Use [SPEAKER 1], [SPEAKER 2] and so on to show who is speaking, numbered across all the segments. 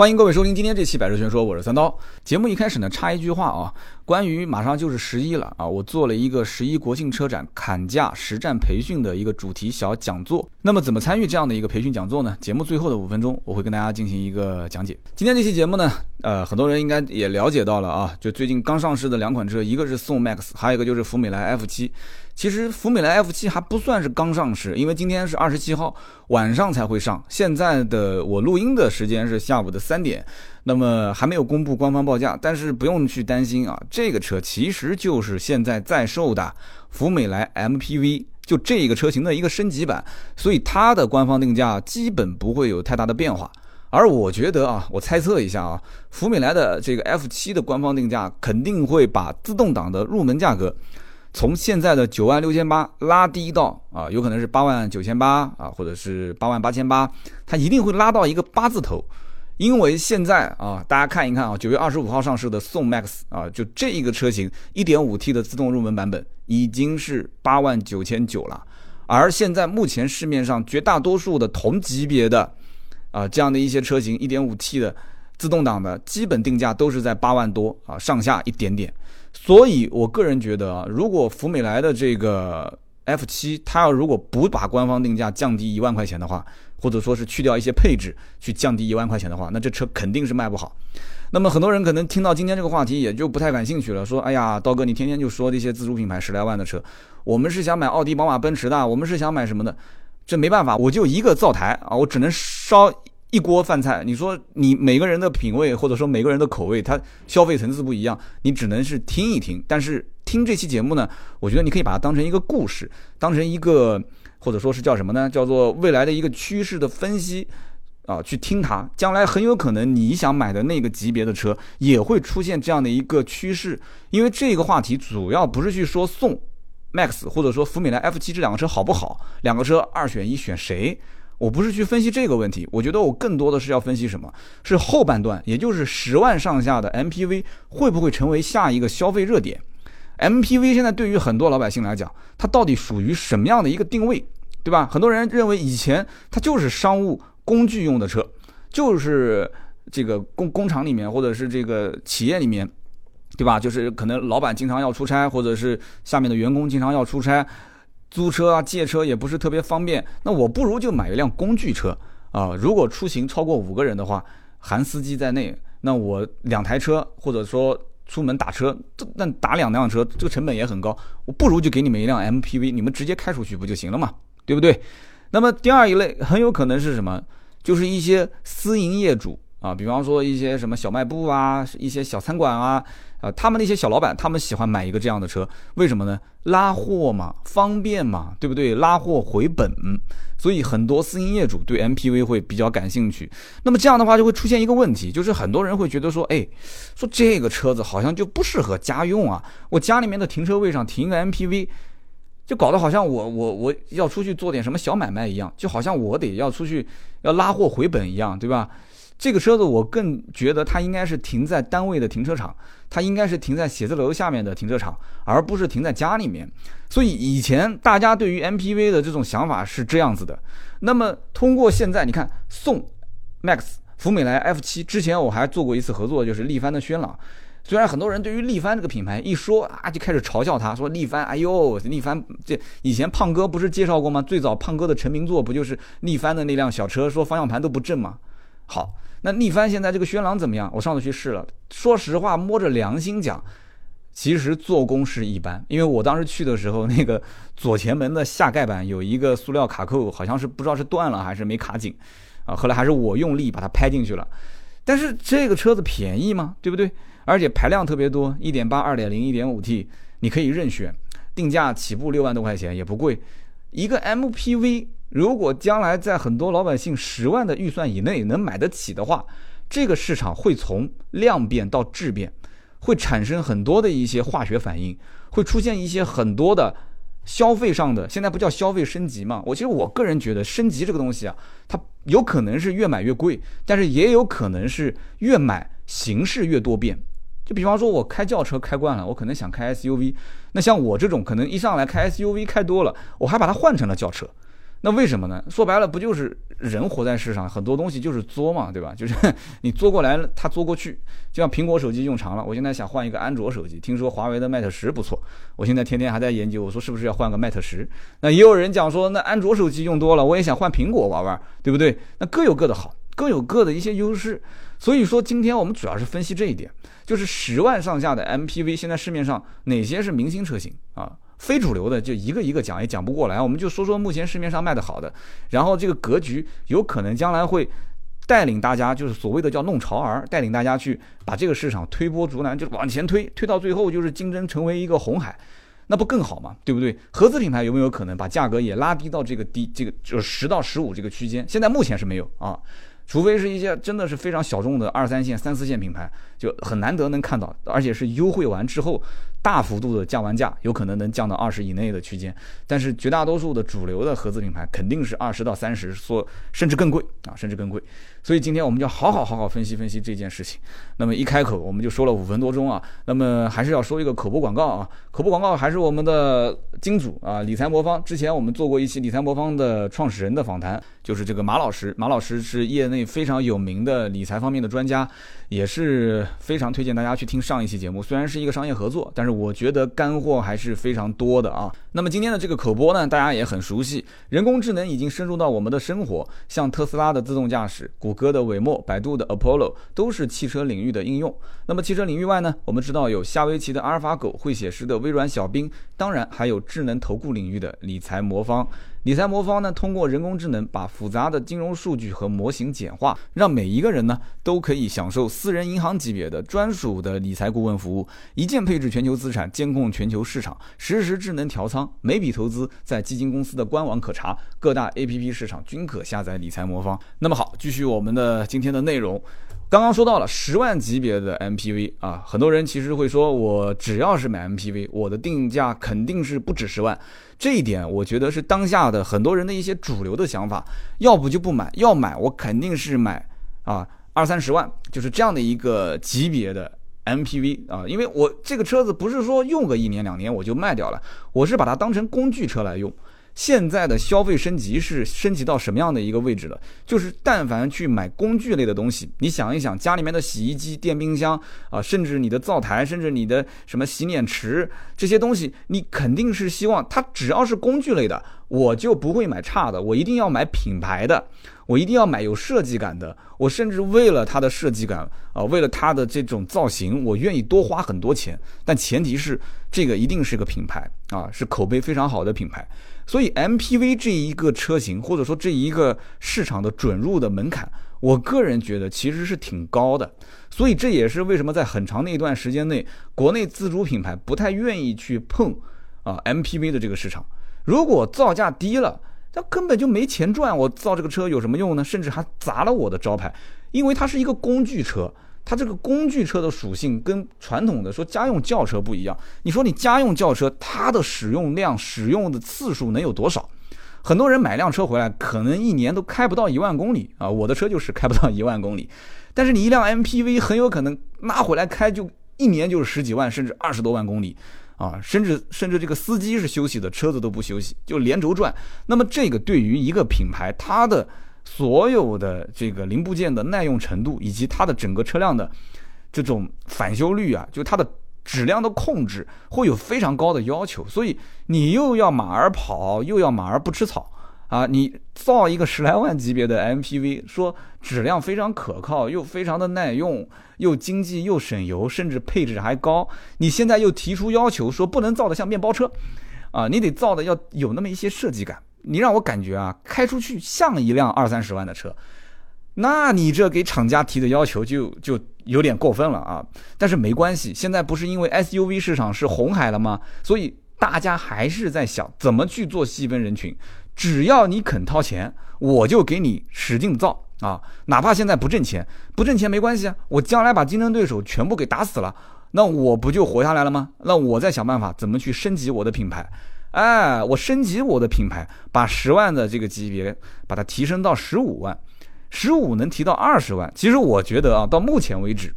[SPEAKER 1] 欢迎各位收听今天这期《百车全说》，我是三刀。节目一开始呢，插一句话啊，关于马上就是十一了啊，我做了一个十一国庆车展砍价实战培训的一个主题小讲座。那么怎么参与这样的一个培训讲座呢？节目最后的五分钟，我会跟大家进行一个讲解。今天这期节目呢，呃，很多人应该也了解到了啊，就最近刚上市的两款车，一个是宋 MAX，还有一个就是福美来 F 七。其实福美来 F 七还不算是刚上市，因为今天是二十七号晚上才会上。现在的我录音的时间是下午的三点，那么还没有公布官方报价。但是不用去担心啊，这个车其实就是现在在售的福美来 MPV，就这个车型的一个升级版，所以它的官方定价基本不会有太大的变化。而我觉得啊，我猜测一下啊，福美来的这个 F 七的官方定价肯定会把自动挡的入门价格。从现在的九万六千八拉低到啊，有可能是八万九千八啊，或者是八万八千八，它一定会拉到一个八字头，因为现在啊，大家看一看啊，九月二十五号上市的宋 MAX 啊，就这一个车型一点五 T 的自动入门版本已经是八万九千九了，而现在目前市面上绝大多数的同级别的啊这样的一些车型一点五 T 的自动挡的基本定价都是在八万多啊上下一点点。所以，我个人觉得啊，如果福美来的这个 F 七，它要如果不把官方定价降低一万块钱的话，或者说是去掉一些配置去降低一万块钱的话，那这车肯定是卖不好。那么很多人可能听到今天这个话题也就不太感兴趣了，说：“哎呀，刀哥，你天天就说这些自主品牌十来万的车，我们是想买奥迪、宝马、奔驰的，我们是想买什么的？这没办法，我就一个灶台啊，我只能烧。”一锅饭菜，你说你每个人的品味或者说每个人的口味，他消费层次不一样，你只能是听一听。但是听这期节目呢，我觉得你可以把它当成一个故事，当成一个或者说是叫什么呢？叫做未来的一个趋势的分析啊，去听它。将来很有可能你想买的那个级别的车也会出现这样的一个趋势。因为这个话题主要不是去说宋 MAX 或者说福美来 F 七这两个车好不好，两个车二选一选谁。我不是去分析这个问题，我觉得我更多的是要分析什么？是后半段，也就是十万上下的 MPV 会不会成为下一个消费热点？MPV 现在对于很多老百姓来讲，它到底属于什么样的一个定位，对吧？很多人认为以前它就是商务工具用的车，就是这个工工厂里面或者是这个企业里面，对吧？就是可能老板经常要出差，或者是下面的员工经常要出差。租车啊，借车也不是特别方便，那我不如就买一辆工具车啊。如果出行超过五个人的话，含司机在内，那我两台车或者说出门打车，这那打两辆车，这个成本也很高。我不如就给你们一辆 MPV，你们直接开出去不就行了嘛，对不对？那么第二一类很有可能是什么？就是一些私营业主啊，比方说一些什么小卖部啊，一些小餐馆啊。啊，他们那些小老板，他们喜欢买一个这样的车，为什么呢？拉货嘛，方便嘛，对不对？拉货回本，所以很多私营业主对 MPV 会比较感兴趣。那么这样的话，就会出现一个问题，就是很多人会觉得说，哎，说这个车子好像就不适合家用啊，我家里面的停车位上停一个 MPV，就搞得好像我我我要出去做点什么小买卖一样，就好像我得要出去要拉货回本一样，对吧？这个车子我更觉得它应该是停在单位的停车场，它应该是停在写字楼下面的停车场，而不是停在家里面。所以以前大家对于 MPV 的这种想法是这样子的。那么通过现在你看，宋 MAX、福美来 F7，之前我还做过一次合作，就是力帆的轩朗。虽然很多人对于力帆这个品牌一说啊，就开始嘲笑他，说力帆，哎呦，力帆这以前胖哥不是介绍过吗？最早胖哥的成名作不就是力帆的那辆小车，说方向盘都不正吗？好。那力帆现在这个轩朗怎么样？我上次去试了，说实话，摸着良心讲，其实做工是一般。因为我当时去的时候，那个左前门的下盖板有一个塑料卡扣，好像是不知道是断了还是没卡紧，啊，后来还是我用力把它拍进去了。但是这个车子便宜吗？对不对？而且排量特别多，一点八、二点零、一点五 T，你可以任选，定价起步六万多块钱也不贵，一个 MPV。如果将来在很多老百姓十万的预算以内能买得起的话，这个市场会从量变到质变，会产生很多的一些化学反应，会出现一些很多的消费上的，现在不叫消费升级嘛？我其实我个人觉得升级这个东西啊，它有可能是越买越贵，但是也有可能是越买形式越多变。就比方说，我开轿车开惯了，我可能想开 SUV，那像我这种可能一上来开 SUV 开多了，我还把它换成了轿车。那为什么呢？说白了，不就是人活在世上，很多东西就是作嘛，对吧？就是你作过来了，他作过去。就像苹果手机用长了，我现在想换一个安卓手机，听说华为的 Mate 十不错，我现在天天还在研究，我说是不是要换个 Mate 十？那也有人讲说，那安卓手机用多了，我也想换苹果玩玩，对不对？那各有各的好，各有各的一些优势。所以说，今天我们主要是分析这一点，就是十万上下的 MPV，现在市面上哪些是明星车型啊？非主流的就一个一个讲也讲不过来，我们就说说目前市面上卖的好的，然后这个格局有可能将来会带领大家，就是所谓的叫弄潮儿，带领大家去把这个市场推波助澜，就是往前推，推到最后就是竞争成为一个红海，那不更好吗？对不对？合资品牌有没有可能把价格也拉低到这个低这个就是十到十五这个区间？现在目前是没有啊，除非是一些真的是非常小众的二三线、三四线品牌，就很难得能看到，而且是优惠完之后。大幅度的降完价，有可能能降到二十以内的区间，但是绝大多数的主流的合资品牌肯定是二十到三十，说甚至更贵啊，甚至更贵。所以今天我们就好好好好分析分析这件事情。那么一开口我们就说了五分多钟啊，那么还是要说一个口播广告啊，口播广告还是我们的金主啊，理财魔方。之前我们做过一期理财魔方的创始人的访谈，就是这个马老师，马老师是业内非常有名的理财方面的专家。也是非常推荐大家去听上一期节目，虽然是一个商业合作，但是我觉得干货还是非常多的啊。那么今天的这个口播呢，大家也很熟悉，人工智能已经深入到我们的生活，像特斯拉的自动驾驶、谷歌的韦莫、百度的 Apollo 都是汽车领域的应用。那么汽车领域外呢，我们知道有夏威夷的阿尔法狗、会写诗的微软小冰，当然还有智能投顾领域的理财魔方。理财魔方呢，通过人工智能把复杂的金融数据和模型简化，让每一个人呢都可以享受私人银行级别的专属的理财顾问服务，一键配置全球资产，监控全球市场，实时智能调仓，每笔投资在基金公司的官网可查，各大 APP 市场均可下载理财魔方。那么好，继续我们的今天的内容。刚刚说到了十万级别的 MPV 啊，很多人其实会说，我只要是买 MPV，我的定价肯定是不止十万。这一点我觉得是当下的很多人的一些主流的想法，要不就不买，要买我肯定是买啊二三十万，就是这样的一个级别的 MPV 啊，因为我这个车子不是说用个一年两年我就卖掉了，我是把它当成工具车来用。现在的消费升级是升级到什么样的一个位置了？就是但凡去买工具类的东西，你想一想，家里面的洗衣机、电冰箱啊，甚至你的灶台，甚至你的什么洗脸池这些东西，你肯定是希望它只要是工具类的，我就不会买差的，我一定要买品牌的，我一定要买有设计感的，我甚至为了它的设计感啊，为了它的这种造型，我愿意多花很多钱，但前提是这个一定是个品牌啊，是口碑非常好的品牌。所以 MPV 这一个车型，或者说这一个市场的准入的门槛，我个人觉得其实是挺高的。所以这也是为什么在很长的一段时间内，国内自主品牌不太愿意去碰啊 MPV 的这个市场。如果造价低了，那根本就没钱赚，我造这个车有什么用呢？甚至还砸了我的招牌，因为它是一个工具车。它这个工具车的属性跟传统的说家用轿车不一样。你说你家用轿车，它的使用量、使用的次数能有多少？很多人买辆车回来，可能一年都开不到一万公里啊！我的车就是开不到一万公里。但是你一辆 MPV 很有可能拉回来开，就一年就是十几万，甚至二十多万公里啊！甚至甚至这个司机是休息的，车子都不休息，就连轴转。那么这个对于一个品牌，它的所有的这个零部件的耐用程度，以及它的整个车辆的这种返修率啊，就它的质量的控制，会有非常高的要求。所以你又要马儿跑，又要马儿不吃草啊！你造一个十来万级别的 MPV，说质量非常可靠，又非常的耐用，又经济又省油，甚至配置还高。你现在又提出要求说不能造的像面包车啊，你得造的要有那么一些设计感。你让我感觉啊，开出去像一辆二三十万的车，那你这给厂家提的要求就就有点过分了啊！但是没关系，现在不是因为 SUV 市场是红海了吗？所以大家还是在想怎么去做细分人群。只要你肯掏钱，我就给你使劲造啊！哪怕现在不挣钱，不挣钱没关系啊！我将来把竞争对手全部给打死了，那我不就活下来了吗？那我再想办法怎么去升级我的品牌。哎，我升级我的品牌，把十万的这个级别把它提升到十五万，十五能提到二十万。其实我觉得啊，到目前为止，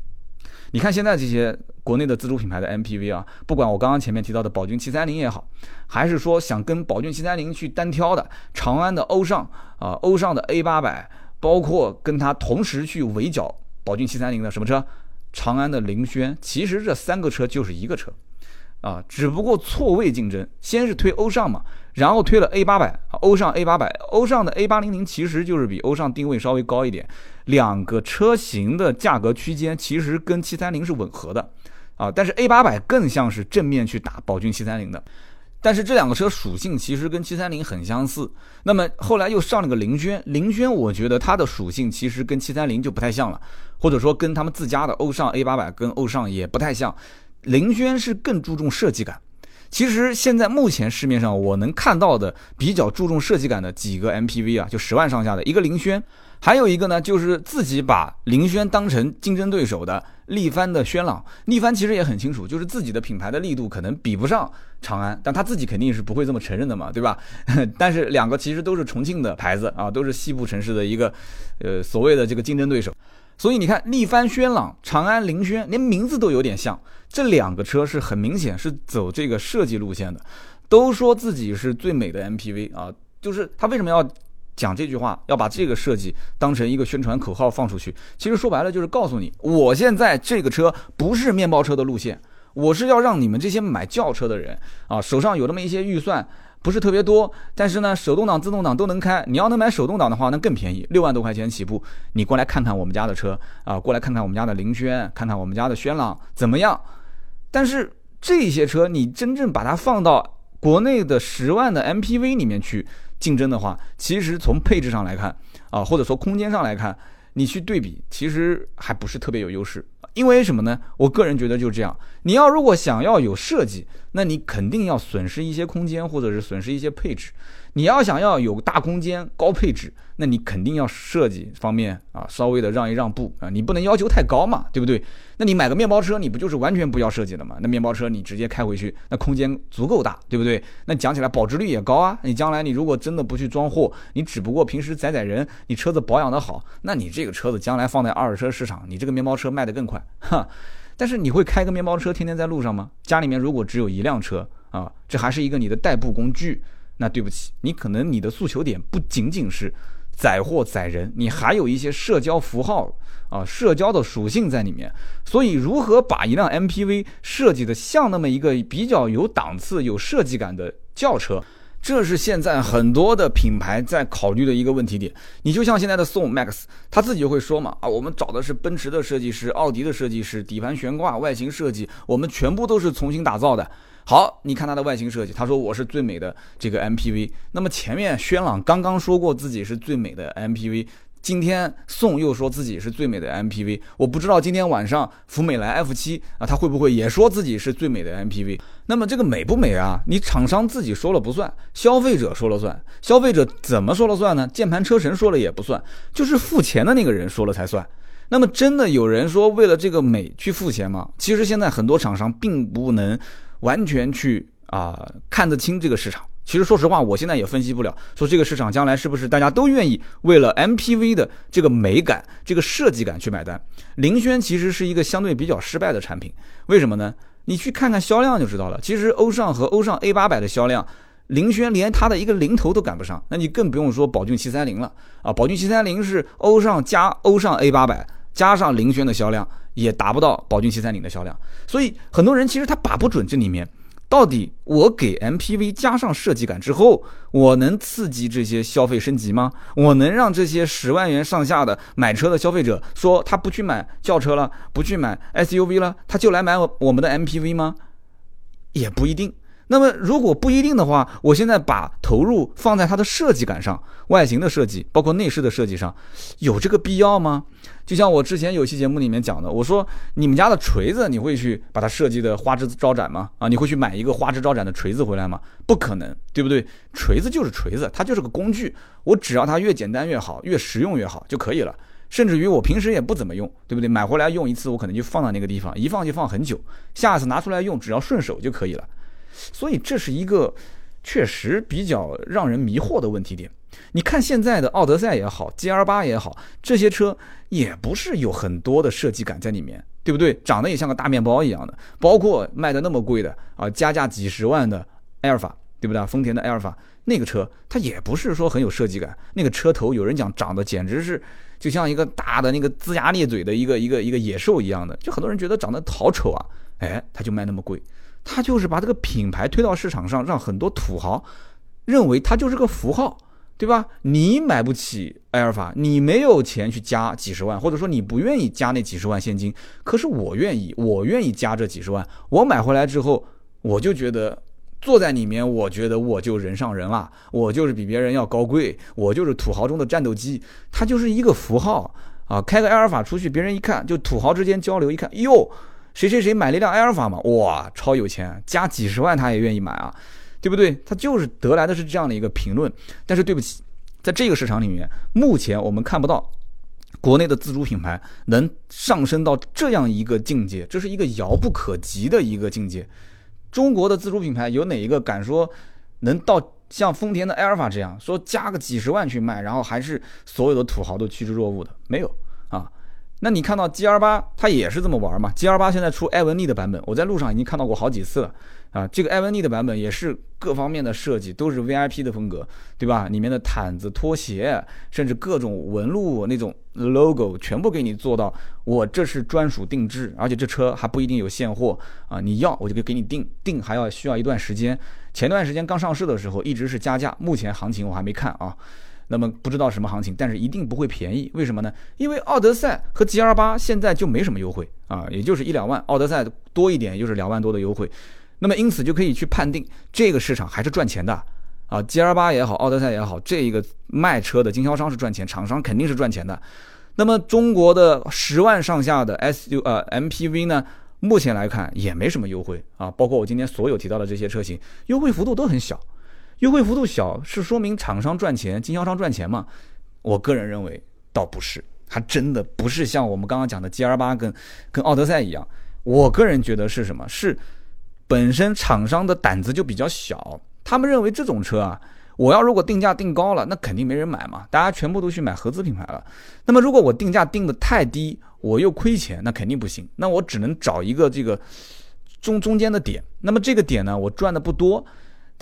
[SPEAKER 1] 你看现在这些国内的自主品牌的 MPV 啊，不管我刚刚前面提到的宝骏七三零也好，还是说想跟宝骏七三零去单挑的长安的欧尚啊，欧尚的 A 八百，包括跟它同时去围剿宝骏七三零的什么车？长安的凌轩，其实这三个车就是一个车。啊，只不过错位竞争，先是推欧尚嘛，然后推了 A 八百，欧尚 A 八百，欧尚的 A 八零零其实就是比欧尚定位稍微高一点，两个车型的价格区间其实跟七三零是吻合的，啊，但是 A 八百更像是正面去打宝骏七三零的，但是这两个车属性其实跟七三零很相似，那么后来又上了个凌轩，凌轩我觉得它的属性其实跟七三零就不太像了，或者说跟他们自家的欧尚 A 八百跟欧尚也不太像。凌轩是更注重设计感。其实现在目前市面上我能看到的比较注重设计感的几个 MPV 啊，就十万上下的一个凌轩，还有一个呢就是自己把凌轩当成竞争对手的力帆的轩朗。力帆其实也很清楚，就是自己的品牌的力度可能比不上长安，但他自己肯定是不会这么承认的嘛，对吧？但是两个其实都是重庆的牌子啊，都是西部城市的一个呃所谓的这个竞争对手。所以你看，力帆轩朗、长安凌轩，连名字都有点像。这两个车是很明显是走这个设计路线的，都说自己是最美的 MPV 啊。就是他为什么要讲这句话，要把这个设计当成一个宣传口号放出去？其实说白了就是告诉你，我现在这个车不是面包车的路线，我是要让你们这些买轿车的人啊，手上有那么一些预算。不是特别多，但是呢，手动挡、自动挡都能开。你要能买手动挡的话，那更便宜，六万多块钱起步。你过来看看我们家的车啊，过来看看我们家的凌轩，看看我们家的轩朗怎么样？但是这些车你真正把它放到国内的十万的 MPV 里面去竞争的话，其实从配置上来看啊，或者说空间上来看，你去对比，其实还不是特别有优势。因为什么呢？我个人觉得就是这样。你要如果想要有设计，那你肯定要损失一些空间，或者是损失一些配置。你要想要有大空间、高配置，那你肯定要设计方面啊稍微的让一让步啊，你不能要求太高嘛，对不对？那你买个面包车，你不就是完全不要设计的嘛？那面包车你直接开回去，那空间足够大，对不对？那讲起来保值率也高啊。你将来你如果真的不去装货，你只不过平时载载人，你车子保养的好，那你这个车子将来放在二手车市场，你这个面包车卖得更快，哈。但是你会开个面包车天天在路上吗？家里面如果只有一辆车啊，这还是一个你的代步工具。那对不起，你可能你的诉求点不仅仅是载货载人，你还有一些社交符号啊，社交的属性在里面。所以，如何把一辆 MPV 设计的像那么一个比较有档次、有设计感的轿车，这是现在很多的品牌在考虑的一个问题点。你就像现在的宋 MAX，他自己就会说嘛啊，我们找的是奔驰的设计师、奥迪的设计师，底盘悬挂、外形设计，我们全部都是重新打造的。好，你看它的外形设计，他说我是最美的这个 MPV。那么前面轩朗刚刚说过自己是最美的 MPV，今天宋又说自己是最美的 MPV。我不知道今天晚上福美来 F 七啊，他会不会也说自己是最美的 MPV？那么这个美不美啊？你厂商自己说了不算，消费者说了算。消费者怎么说了算呢？键盘车神说了也不算，就是付钱的那个人说了才算。那么真的有人说为了这个美去付钱吗？其实现在很多厂商并不能。完全去啊看得清这个市场，其实说实话，我现在也分析不了，说这个市场将来是不是大家都愿意为了 MPV 的这个美感、这个设计感去买单。凌轩其实是一个相对比较失败的产品，为什么呢？你去看看销量就知道了。其实欧尚和欧尚 A 八百的销量，凌轩连它的一个零头都赶不上，那你更不用说宝骏七三零了啊！宝骏七三零是欧尚加欧尚 A 八百加上凌轩的销量。也达不到宝骏七三零的销量，所以很多人其实他把不准这里面到底我给 MPV 加上设计感之后，我能刺激这些消费升级吗？我能让这些十万元上下的买车的消费者说他不去买轿车了，不去买 SUV 了，他就来买我们的 MPV 吗？也不一定。那么如果不一定的话，我现在把投入放在它的设计感上，外形的设计，包括内饰的设计上，有这个必要吗？就像我之前有期节目里面讲的，我说你们家的锤子，你会去把它设计的花枝招展吗？啊，你会去买一个花枝招展的锤子回来吗？不可能，对不对？锤子就是锤子，它就是个工具，我只要它越简单越好，越实用越好就可以了。甚至于我平时也不怎么用，对不对？买回来用一次，我可能就放到那个地方，一放就放很久，下次拿出来用，只要顺手就可以了。所以这是一个确实比较让人迷惑的问题点。你看现在的奥德赛也好，G R 八也好，这些车也不是有很多的设计感在里面，对不对？长得也像个大面包一样的，包括卖的那么贵的啊，加价几十万的埃尔法，对不对？丰田的埃尔法那个车，它也不是说很有设计感，那个车头有人讲长得简直是就像一个大的那个龇牙咧嘴的一个一个一个野兽一样的，就很多人觉得长得好丑啊，哎，它就卖那么贵，它就是把这个品牌推到市场上，让很多土豪认为它就是个符号。对吧？你买不起埃尔法，你没有钱去加几十万，或者说你不愿意加那几十万现金。可是我愿意，我愿意加这几十万。我买回来之后，我就觉得坐在里面，我觉得我就人上人了，我就是比别人要高贵，我就是土豪中的战斗机。它就是一个符号啊！开个埃尔法出去，别人一看，就土豪之间交流，一看，哟，谁谁谁买了一辆埃尔法嘛，哇，超有钱，加几十万他也愿意买啊。对不对？他就是得来的是这样的一个评论，但是对不起，在这个市场里面，目前我们看不到国内的自主品牌能上升到这样一个境界，这是一个遥不可及的一个境界。中国的自主品牌有哪一个敢说能到像丰田的埃尔法这样说加个几十万去卖，然后还是所有的土豪都趋之若鹜的？没有。那你看到 G R 八，它也是这么玩嘛？G R 八现在出艾文尼的版本，我在路上已经看到过好几次了。啊，这个艾文尼的版本也是各方面的设计都是 VIP 的风格，对吧？里面的毯子、拖鞋，甚至各种纹路那种 logo，全部给你做到。我这是专属定制，而且这车还不一定有现货啊！你要我就给给你定，定还要需要一段时间。前段时间刚上市的时候一直是加价，目前行情我还没看啊。那么不知道什么行情，但是一定不会便宜。为什么呢？因为奥德赛和 G R 八现在就没什么优惠啊，也就是一两万，奥德赛多一点就是两万多的优惠。那么因此就可以去判定这个市场还是赚钱的啊，G R 八也好，奥德赛也好，这一个卖车的经销商是赚钱，厂商肯定是赚钱的。那么中国的十万上下的 S U 呃 M P V 呢，目前来看也没什么优惠啊，包括我今天所有提到的这些车型，优惠幅度都很小。优惠幅度小是说明厂商赚钱，经销商赚钱吗？我个人认为倒不是，还真的不是像我们刚刚讲的 G R 八跟跟奥德赛一样。我个人觉得是什么？是。本身厂商的胆子就比较小，他们认为这种车啊，我要如果定价定高了，那肯定没人买嘛，大家全部都去买合资品牌了。那么如果我定价定的太低，我又亏钱，那肯定不行。那我只能找一个这个中中间的点。那么这个点呢，我赚的不多，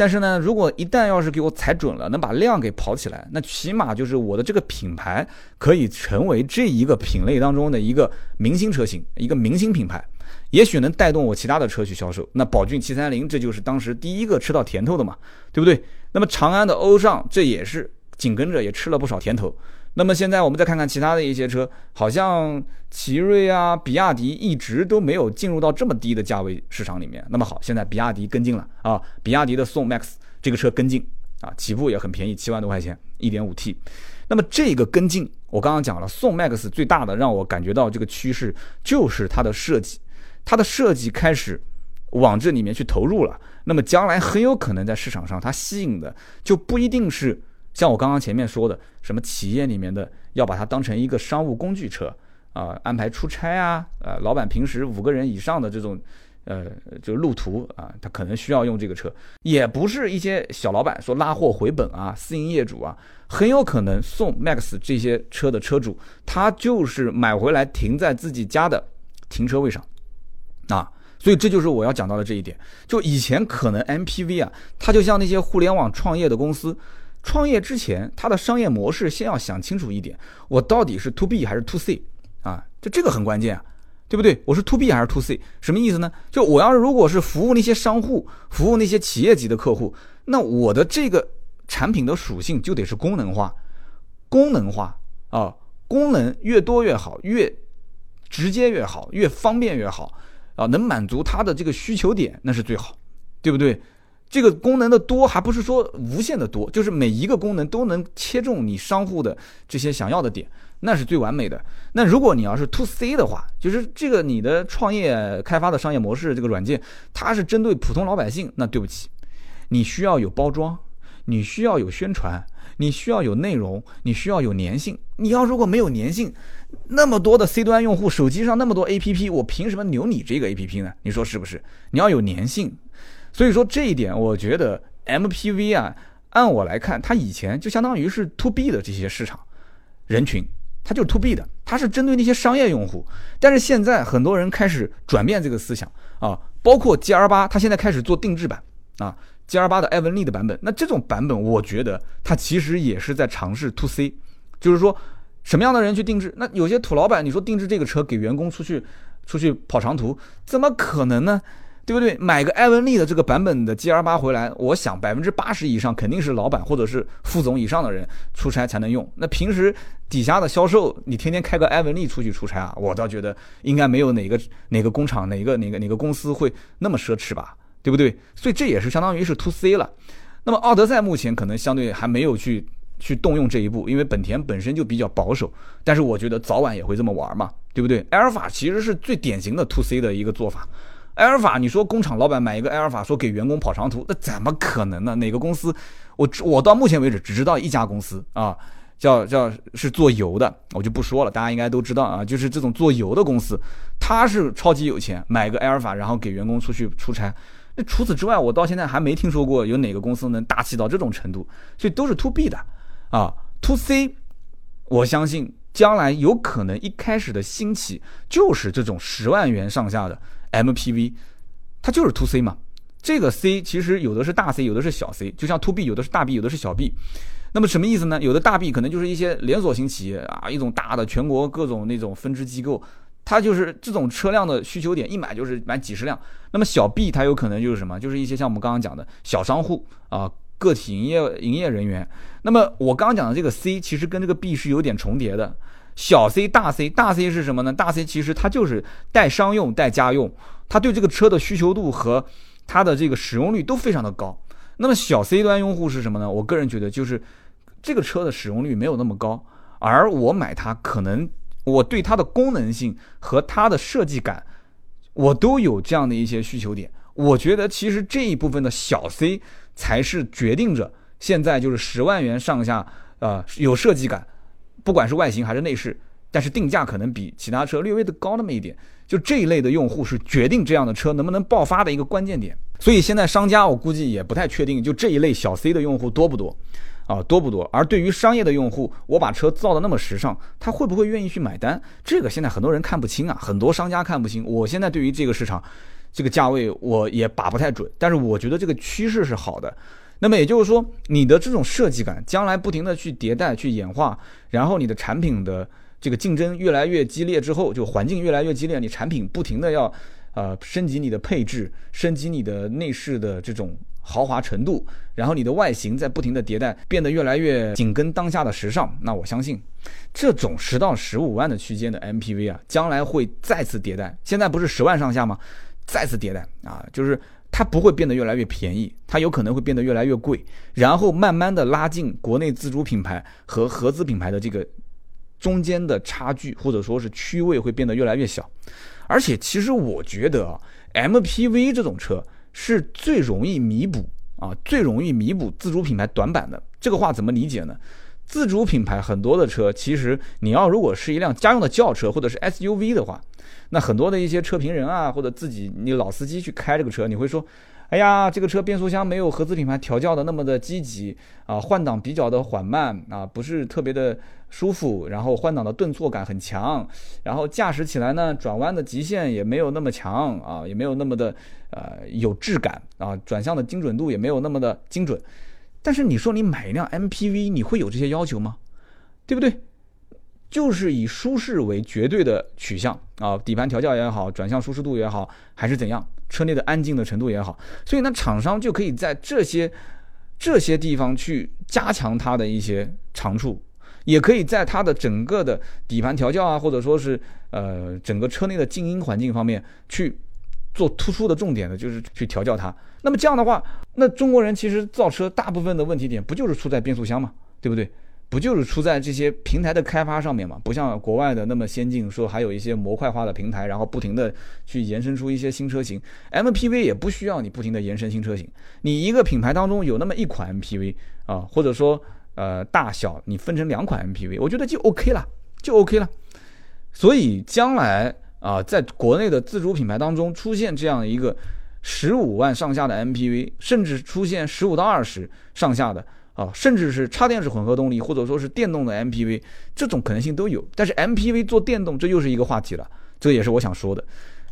[SPEAKER 1] 但是呢，如果一旦要是给我踩准了，能把量给跑起来，那起码就是我的这个品牌可以成为这一个品类当中的一个明星车型，一个明星品牌。也许能带动我其他的车去销售。那宝骏七三零，这就是当时第一个吃到甜头的嘛，对不对？那么长安的欧尚，这也是紧跟着也吃了不少甜头。那么现在我们再看看其他的一些车，好像奇瑞啊、比亚迪一直都没有进入到这么低的价位市场里面。那么好，现在比亚迪跟进了啊，比亚迪的宋 MAX 这个车跟进啊，起步也很便宜，七万多块钱，一点五 T。那么这个跟进，我刚刚讲了，宋 MAX 最大的让我感觉到这个趋势就是它的设计。它的设计开始往这里面去投入了，那么将来很有可能在市场上，它吸引的就不一定是像我刚刚前面说的什么企业里面的要把它当成一个商务工具车啊，安排出差啊，呃，老板平时五个人以上的这种呃就路途啊，他可能需要用这个车，也不是一些小老板说拉货回本啊，私营业主啊，很有可能送 Max 这些车的车主，他就是买回来停在自己家的停车位上。啊，所以这就是我要讲到的这一点。就以前可能 MPV 啊，它就像那些互联网创业的公司，创业之前它的商业模式先要想清楚一点，我到底是 To B 还是 To C 啊？就这个很关键啊，对不对？我是 To B 还是 To C？什么意思呢？就我要如果是服务那些商户，服务那些企业级的客户，那我的这个产品的属性就得是功能化，功能化啊，功能越多越好，越直接越好，越方便越好。啊，能满足他的这个需求点，那是最好，对不对？这个功能的多，还不是说无限的多，就是每一个功能都能切中你商户的这些想要的点，那是最完美的。那如果你要是 to C 的话，就是这个你的创业开发的商业模式，这个软件它是针对普通老百姓，那对不起，你需要有包装，你需要有宣传，你需要有内容，你需要有粘性。你要如果没有粘性，那么多的 C 端用户，手机上那么多 APP，我凭什么留你这个 APP 呢？你说是不是？你要有粘性，所以说这一点，我觉得 MPV 啊，按我来看，它以前就相当于是 To B 的这些市场人群，它就是 To B 的，它是针对那些商业用户。但是现在很多人开始转变这个思想啊，包括 GR 八，它现在开始做定制版啊，GR 八的艾文利的版本。那这种版本，我觉得它其实也是在尝试 To C，就是说什么样的人去定制？那有些土老板，你说定制这个车给员工出去出去跑长途，怎么可能呢？对不对？买个艾文利的这个版本的 G R 八回来，我想百分之八十以上肯定是老板或者是副总以上的人出差才能用。那平时底下的销售，你天天开个艾文利出去出差啊？我倒觉得应该没有哪个哪个工厂、哪个哪个哪个公司会那么奢侈吧？对不对？所以这也是相当于是 to C 了。那么奥德赛目前可能相对还没有去去动用这一步，因为本田本身就比较保守。但是我觉得早晚也会这么玩嘛，对不对？埃尔法其实是最典型的 to C 的一个做法。埃尔法，你说工厂老板买一个埃尔法，说给员工跑长途，那怎么可能呢？哪个公司？我我到目前为止只知道一家公司啊，叫叫是做油的，我就不说了，大家应该都知道啊，就是这种做油的公司，他是超级有钱，买个埃尔法，然后给员工出去出差。那除此之外，我到现在还没听说过有哪个公司能大气到这种程度，所以都是 to B 的啊，to C，我相信将来有可能一开始的兴起就是这种十万元上下的。MPV，它就是 To C 嘛，这个 C 其实有的是大 C，有的是小 C，就像 To B 有的是大 B，有的是小 B。那么什么意思呢？有的大 B 可能就是一些连锁型企业啊，一种大的全国各种那种分支机构，它就是这种车辆的需求点，一买就是买几十辆。那么小 B 它有可能就是什么？就是一些像我们刚刚讲的小商户啊，个体营业营业人员。那么我刚刚讲的这个 C 其实跟这个 B 是有点重叠的。小 C 大 C 大 C 是什么呢？大 C 其实它就是带商用带家用，它对这个车的需求度和它的这个使用率都非常的高。那么小 C 端用户是什么呢？我个人觉得就是这个车的使用率没有那么高，而我买它可能我对它的功能性和它的设计感，我都有这样的一些需求点。我觉得其实这一部分的小 C 才是决定着现在就是十万元上下啊有设计感。不管是外形还是内饰，但是定价可能比其他车略微的高那么一点，就这一类的用户是决定这样的车能不能爆发的一个关键点。所以现在商家我估计也不太确定，就这一类小 C 的用户多不多啊？多不多？而对于商业的用户，我把车造的那么时尚，他会不会愿意去买单？这个现在很多人看不清啊，很多商家看不清。我现在对于这个市场，这个价位我也把不太准，但是我觉得这个趋势是好的。那么也就是说，你的这种设计感，将来不停的去迭代、去演化，然后你的产品的这个竞争越来越激烈之后，就环境越来越激烈，你产品不停的要，呃，升级你的配置，升级你的内饰的这种豪华程度，然后你的外形在不停的迭代，变得越来越紧跟当下的时尚。那我相信，这种十到十五万的区间的 MPV 啊，将来会再次迭代。现在不是十万上下吗？再次迭代啊，就是。它不会变得越来越便宜，它有可能会变得越来越贵，然后慢慢的拉近国内自主品牌和合资品牌的这个中间的差距，或者说是区位会变得越来越小。而且，其实我觉得啊，MPV 这种车是最容易弥补啊，最容易弥补自主品牌短板的。这个话怎么理解呢？自主品牌很多的车，其实你要如果是一辆家用的轿车或者是 SUV 的话。那很多的一些车评人啊，或者自己你老司机去开这个车，你会说，哎呀，这个车变速箱没有合资品牌调教的那么的积极啊，换挡比较的缓慢啊，不是特别的舒服，然后换挡的顿挫感很强，然后驾驶起来呢，转弯的极限也没有那么强啊，也没有那么的呃有质感啊，转向的精准度也没有那么的精准。但是你说你买一辆 MPV，你会有这些要求吗？对不对？就是以舒适为绝对的取向啊，底盘调教也好，转向舒适度也好，还是怎样，车内的安静的程度也好，所以呢，厂商就可以在这些这些地方去加强它的一些长处，也可以在它的整个的底盘调教啊，或者说是呃整个车内的静音环境方面去做突出的重点的，就是去调教它。那么这样的话，那中国人其实造车大部分的问题点不就是出在变速箱嘛，对不对？不就是出在这些平台的开发上面嘛？不像国外的那么先进，说还有一些模块化的平台，然后不停的去延伸出一些新车型。MPV 也不需要你不停的延伸新车型，你一个品牌当中有那么一款 MPV 啊，或者说呃大小你分成两款 MPV，我觉得就 OK 了，就 OK 了。所以将来啊，在国内的自主品牌当中出现这样一个十五万上下的 MPV，甚至出现十五到二十上下的啊，甚至是插电式混合动力或者说是电动的 MPV，这种可能性都有。但是 MPV 做电动，这又是一个话题了，这也是我想说的。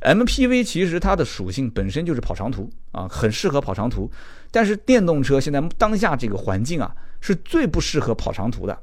[SPEAKER 1] MPV 其实它的属性本身就是跑长途啊，很适合跑长途。但是电动车现在当下这个环境啊，是最不适合跑长途的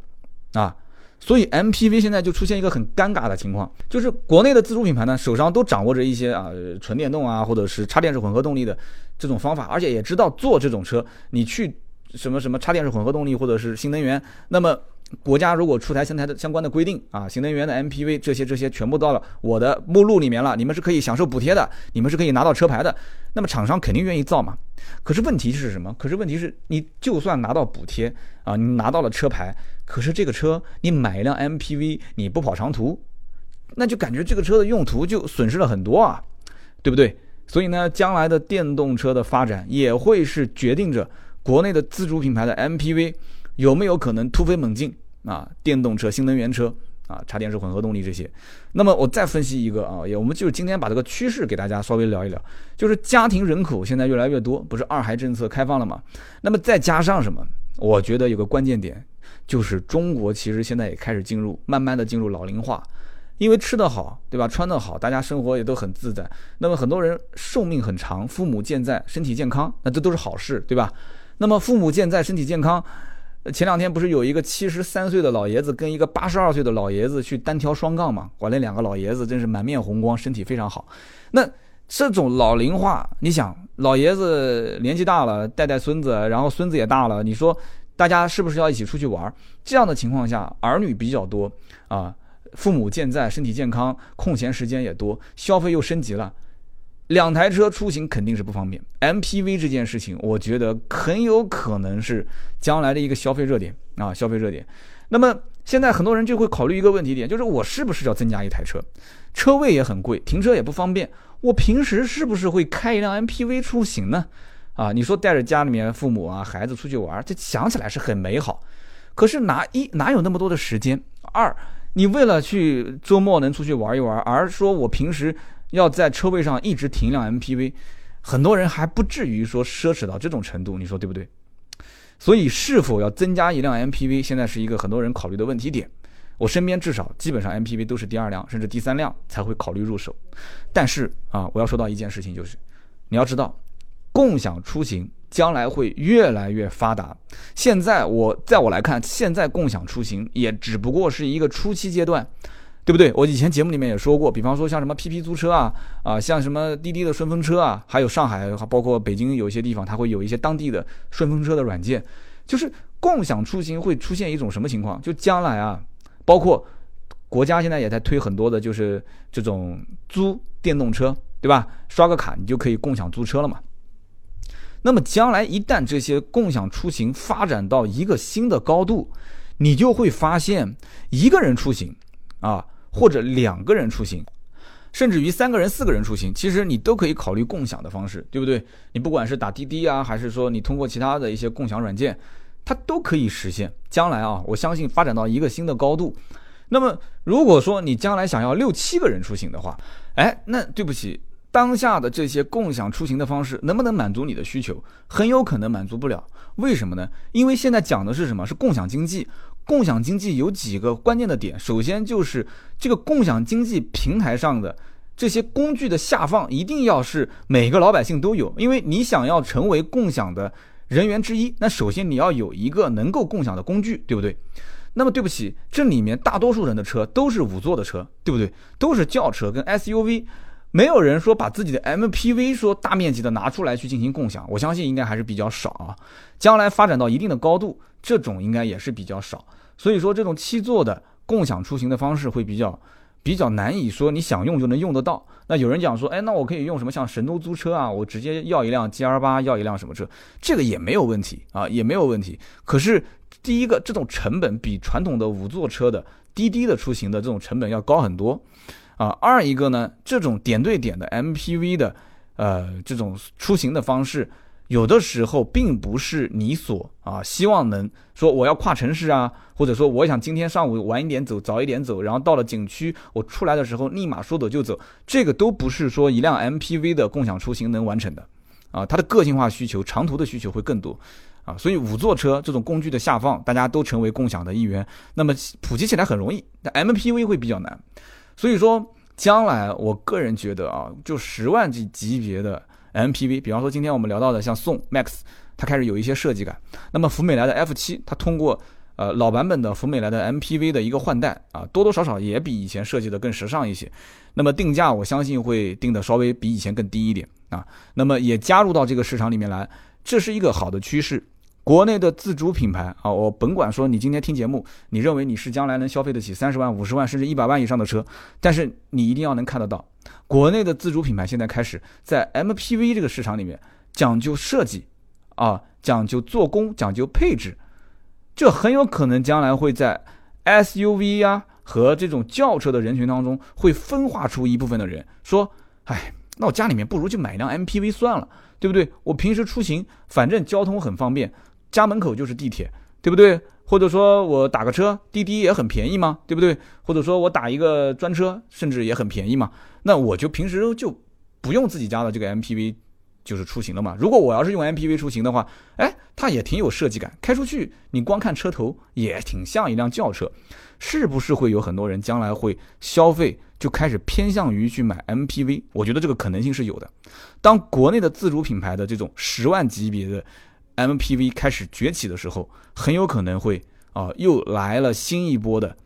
[SPEAKER 1] 啊。所以 MPV 现在就出现一个很尴尬的情况，就是国内的自主品牌呢，手上都掌握着一些啊纯电动啊，或者是插电式混合动力的这种方法，而且也知道做这种车，你去什么什么插电式混合动力或者是新能源，那么。国家如果出台相台的相关的规定啊，新能源的 MPV 这些这些全部到了我的目录里面了，你们是可以享受补贴的，你们是可以拿到车牌的，那么厂商肯定愿意造嘛。可是问题是什么？可是问题是你就算拿到补贴啊，你拿到了车牌，可是这个车你买一辆 MPV 你不跑长途，那就感觉这个车的用途就损失了很多啊，对不对？所以呢，将来的电动车的发展也会是决定着国内的自主品牌的 MPV。有没有可能突飞猛进啊？电动车、新能源车啊，插电式混合动力这些。那么我再分析一个啊，也我们就今天把这个趋势给大家稍微聊一聊。就是家庭人口现在越来越多，不是二孩政策开放了吗？那么再加上什么？我觉得有个关键点，就是中国其实现在也开始进入，慢慢的进入老龄化。因为吃得好，对吧？穿得好，大家生活也都很自在。那么很多人寿命很长，父母健在，身体健康，那这都是好事，对吧？那么父母健在，身体健康。前两天不是有一个七十三岁的老爷子跟一个八十二岁的老爷子去单挑双杠嘛？哇，那两个老爷子真是满面红光，身体非常好。那这种老龄化，你想，老爷子年纪大了，带带孙子，然后孙子也大了，你说大家是不是要一起出去玩？这样的情况下，儿女比较多啊，父母健在，身体健康，空闲时间也多，消费又升级了。两台车出行肯定是不方便，MPV 这件事情，我觉得很有可能是将来的一个消费热点啊，消费热点。那么现在很多人就会考虑一个问题点，就是我是不是要增加一台车？车位也很贵，停车也不方便。我平时是不是会开一辆 MPV 出行呢？啊，你说带着家里面父母啊、孩子出去玩，这想起来是很美好。可是哪一哪有那么多的时间？二，你为了去周末能出去玩一玩，而说我平时。要在车位上一直停一辆 MPV，很多人还不至于说奢侈到这种程度，你说对不对？所以是否要增加一辆 MPV，现在是一个很多人考虑的问题点。我身边至少基本上 MPV 都是第二辆甚至第三辆才会考虑入手。但是啊，我要说到一件事情，就是你要知道，共享出行将来会越来越发达。现在我在我来看，现在共享出行也只不过是一个初期阶段。对不对？我以前节目里面也说过，比方说像什么 PP 租车啊，啊，像什么滴滴的顺风车啊，还有上海，包括北京有一些地方，它会有一些当地的顺风车的软件。就是共享出行会出现一种什么情况？就将来啊，包括国家现在也在推很多的，就是这种租电动车，对吧？刷个卡你就可以共享租车了嘛。那么将来一旦这些共享出行发展到一个新的高度，你就会发现一个人出行啊。或者两个人出行，甚至于三个人、四个人出行，其实你都可以考虑共享的方式，对不对？你不管是打滴滴啊，还是说你通过其他的一些共享软件，它都可以实现。将来啊，我相信发展到一个新的高度。那么，如果说你将来想要六七个人出行的话，哎，那对不起，当下的这些共享出行的方式能不能满足你的需求？很有可能满足不了。为什么呢？因为现在讲的是什么？是共享经济。共享经济有几个关键的点，首先就是这个共享经济平台上的这些工具的下放一定要是每个老百姓都有，因为你想要成为共享的人员之一，那首先你要有一个能够共享的工具，对不对？那么对不起，这里面大多数人的车都是五座的车，对不对？都是轿车跟 SUV，没有人说把自己的 MPV 说大面积的拿出来去进行共享，我相信应该还是比较少啊。将来发展到一定的高度，这种应该也是比较少。所以说，这种七座的共享出行的方式会比较比较难以说你想用就能用得到。那有人讲说，哎，那我可以用什么像神州租车啊，我直接要一辆 G R 八，要一辆什么车，这个也没有问题啊，也没有问题。可是第一个，这种成本比传统的五座车的滴滴的出行的这种成本要高很多啊。二一个呢，这种点对点的 M P V 的呃这种出行的方式。有的时候并不是你所啊希望能说我要跨城市啊，或者说我想今天上午晚一点走，早一点走，然后到了景区我出来的时候立马说走就走，这个都不是说一辆 MPV 的共享出行能完成的啊，它的个性化需求、长途的需求会更多啊，所以五座车这种工具的下放，大家都成为共享的一员，那么普及起来很容易，但 MPV 会比较难。所以说，将来我个人觉得啊，就十万级级别的 MPV，比方说今天我们聊到的像宋 MAX，它开始有一些设计感。那么福美来的 F 七它通过呃老版本的福美来的 MPV 的一个换代啊，多多少少也比以前设计的更时尚一些。那么定价我相信会定的稍微比以前更低一点啊。那么也加入到这个市场里面来，这是一个好的趋势。国内的自主品牌啊，我甭管说你今天听节目，你认为你是将来能消费得起三十万、五十万甚至一百万以上的车，但是你一定要能看得到，国内的自主品牌现在开始在 MPV 这个市场里面讲究设计啊，讲究做工，讲究配置，这很有可能将来会在 SUV 呀和这种轿车的人群当中会分化出一部分的人，说，哎，那我家里面不如就买一辆 MPV 算了，对不对？我平时出行反正交通很方便。家门口就是地铁，对不对？或者说我打个车，滴滴也很便宜嘛，对不对？或者说我打一个专车，甚至也很便宜嘛。那我就平时就不用自己家的这个 MPV，就是出行了嘛。如果我要是用 MPV 出行的话，哎，它也挺有设计感，开出去你光看车头也挺像一辆轿车，是不是会有很多人将来会消费就开始偏向于去买 MPV？我觉得这个可能性是有的。当国内的自主品牌的这种十万级别的。MPV 开始崛起的时候，很有可能会啊，又来了新一波的，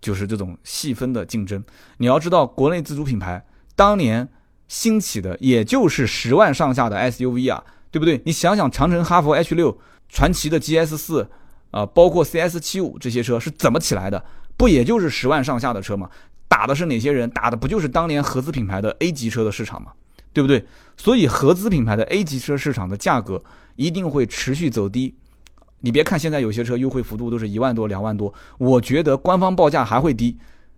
[SPEAKER 1] 就是这种细分的竞争。你要知道，国内自主品牌当年兴起的也就是十万上下的 SUV 啊，对不对？你想想，长城、哈弗 H 六、传祺的 GS 四啊，包括 CS 七五这些车是怎么起来的？不也就是十万上下的车吗？打的是哪些人？打的不就是当年合资品牌的 A 级车的市场吗？对不对？所以合资品牌的 A 级车市场的价格。一定会持续走低，你别看现在有些车优惠幅度都是一万多、两万多，我觉得官方报价还会低，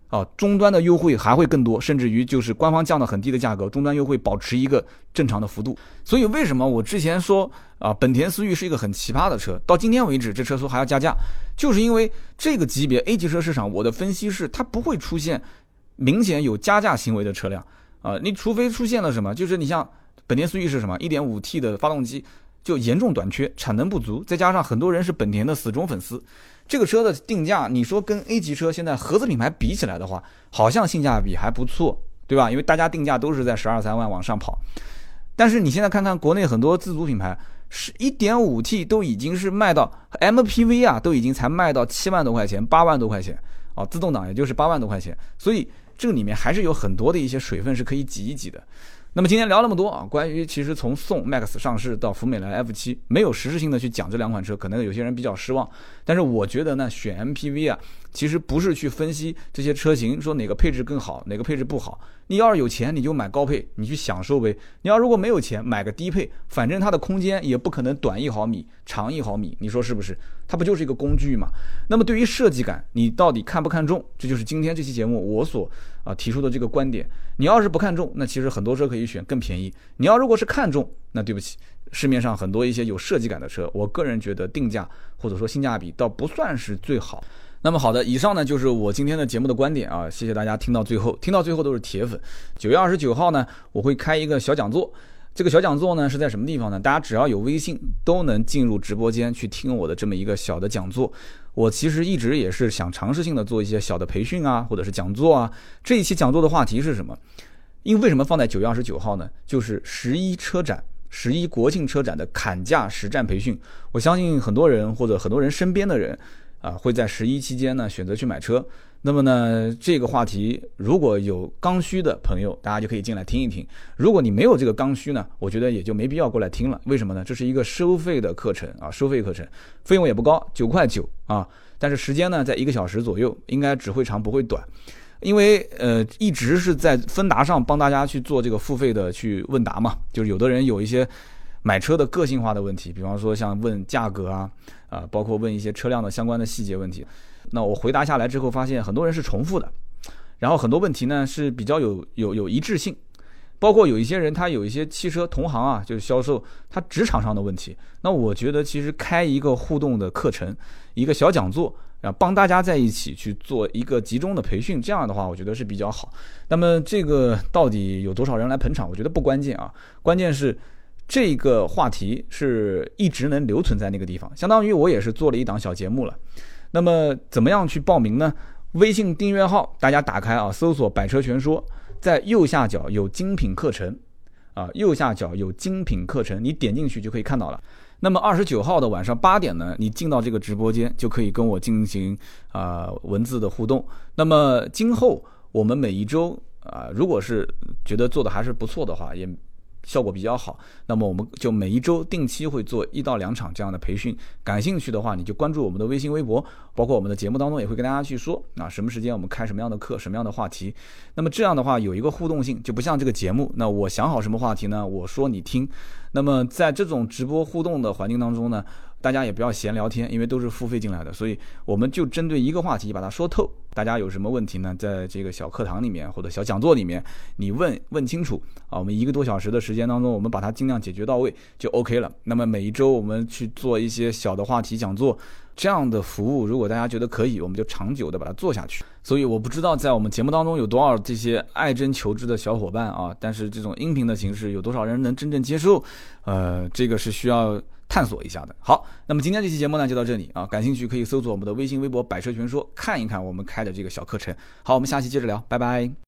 [SPEAKER 1] 啊，终端的优惠还会更多，甚至于就是官方降到很低的价格，终端优惠保持一个正常的幅度。所以为什么我之前说啊，本田思域是一个很奇葩的车，到今天为止这车说还要加价，就是因为这个级别 A 级车市场，我的分析是它不会出现明显有加价行为的车辆啊，你除非出现了什么，就是你像本田思域是什么，一点五 T 的发动机。就严重短缺，产能不足，再加上很多人是本田的死忠粉丝，这个车的定价，你说跟 A 级车现在合资品牌比起来的话，好像性价比还不错，对吧？因为大家定价都是在十二三万往上跑。但是你现在看看国内很多自主品牌，是一点五 T 都已经是卖到 MPV 啊，都已经才卖到七万多块钱、八万多块钱啊，自动挡也就是八万多块钱，所以这里面还是有很多的一些水分是可以挤一挤的。那么今天聊那么多啊，关于其实从宋 MAX 上市到福美来 F7，没有实质性的去讲这两款车，可能有些人比较失望。但是我觉得呢，选 MPV 啊，其实不是去分析这些车型，说哪个配置更好，哪个配置不好。你要是有钱，你就买高配，你去享受呗。你要如果没有钱，买个低配，反正它的空间也不可能短一毫米，长一毫米，你说是不是？它不就是一个工具嘛？那么对于设计感，你到底看不看重？这就是今天这期节目我所啊提出的这个观点。你要是不看重，那其实很多车可以选更便宜。你要如果是看重，那对不起，市面上很多一些有设计感的车，我个人觉得定价或者说性价比倒不算是最好。那么好的，以上呢就是我今天的节目的观点啊，谢谢大家听到最后，听到最后都是铁粉。九月二十九号呢，我会开一个小讲座。这个小讲座呢是在什么地方呢？大家只要有微信都能进入直播间去听我的这么一个小的讲座。我其实一直也是想尝试性的做一些小的培训啊，或者是讲座啊。这一期讲座的话题是什么？因为为什么放在九月二十九号呢？就是十一车展、十一国庆车展的砍价实战培训。我相信很多人或者很多人身边的人啊，会在十一期间呢选择去买车。那么呢，这个话题如果有刚需的朋友，大家就可以进来听一听。如果你没有这个刚需呢，我觉得也就没必要过来听了。为什么呢？这是一个收费的课程啊，收费课程，费用也不高，九块九啊。但是时间呢，在一个小时左右，应该只会长不会短。因为呃，一直是在芬达上帮大家去做这个付费的去问答嘛，就是有的人有一些买车的个性化的问题，比方说像问价格啊，啊，包括问一些车辆的相关的细节问题。那我回答下来之后，发现很多人是重复的，然后很多问题呢是比较有有有一致性，包括有一些人他有一些汽车同行啊，就是销售他职场上的问题。那我觉得其实开一个互动的课程，一个小讲座，啊，帮大家在一起去做一个集中的培训，这样的话我觉得是比较好。那么这个到底有多少人来捧场？我觉得不关键啊，关键是这个话题是一直能留存在那个地方，相当于我也是做了一档小节目了。那么怎么样去报名呢？微信订阅号大家打开啊，搜索“百车全说”，在右下角有精品课程啊，右下角有精品课程，你点进去就可以看到了。那么二十九号的晚上八点呢，你进到这个直播间就可以跟我进行啊文字的互动。那么今后我们每一周啊，如果是觉得做的还是不错的话，也。效果比较好，那么我们就每一周定期会做一到两场这样的培训。感兴趣的话，你就关注我们的微信、微博，包括我们的节目当中也会跟大家去说啊，什么时间我们开什么样的课，什么样的话题。那么这样的话有一个互动性，就不像这个节目，那我想好什么话题呢？我说你听。那么在这种直播互动的环境当中呢？大家也不要闲聊天，因为都是付费进来的，所以我们就针对一个话题把它说透。大家有什么问题呢？在这个小课堂里面或者小讲座里面，你问问清楚啊。我们一个多小时的时间当中，我们把它尽量解决到位就 OK 了。那么每一周我们去做一些小的话题讲座，这样的服务，如果大家觉得可以，我们就长久的把它做下去。所以我不知道在我们节目当中有多少这些爱真求知的小伙伴啊，但是这种音频的形式有多少人能真正接受？呃，这个是需要。探索一下的好，那么今天这期节目呢就到这里啊，感兴趣可以搜索我们的微信、微博“百车全说”，看一看我们开的这个小课程。好，我们下期接着聊，拜拜。